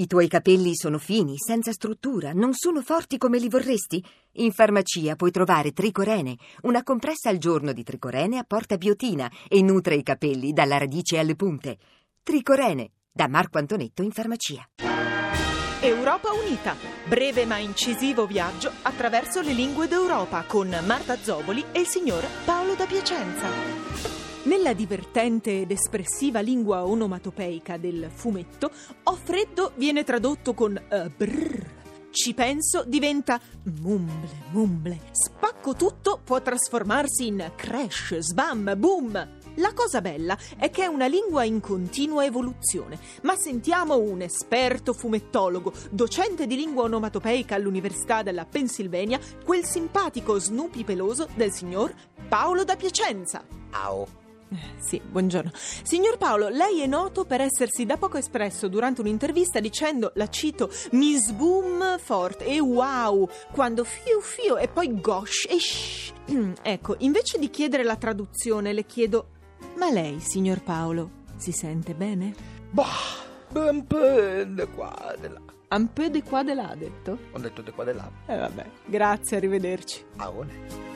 I tuoi capelli sono fini, senza struttura, non sono forti come li vorresti? In farmacia puoi trovare Tricorene, una compressa al giorno di Tricorene apporta biotina e nutre i capelli dalla radice alle punte. Tricorene, da Marco Antonetto in farmacia. Europa Unita, breve ma incisivo viaggio attraverso le lingue d'Europa con Marta Zoboli e il signor Paolo da Piacenza. Nella divertente ed espressiva lingua onomatopeica del fumetto, ho freddo viene tradotto con uh, brrr. Ci penso diventa mumble, mumble. Spacco tutto può trasformarsi in crash, sbam, boom. La cosa bella è che è una lingua in continua evoluzione, ma sentiamo un esperto fumettologo, docente di lingua onomatopeica all'Università della Pennsylvania, quel simpatico Snoopy peloso del signor Paolo da Piacenza. Ciao. Sì, buongiorno. Signor Paolo, lei è noto per essersi da poco espresso durante un'intervista dicendo, la cito, Miss Boom forte e wow, quando fiu fiu e poi gosh e shh. Ecco, invece di chiedere la traduzione, le chiedo, ma lei, signor Paolo, si sente bene? Bah, un po' di qua e là. Un po' di qua e là, ha detto? Ho detto di qua e là. Eh vabbè, grazie, arrivederci. Buone.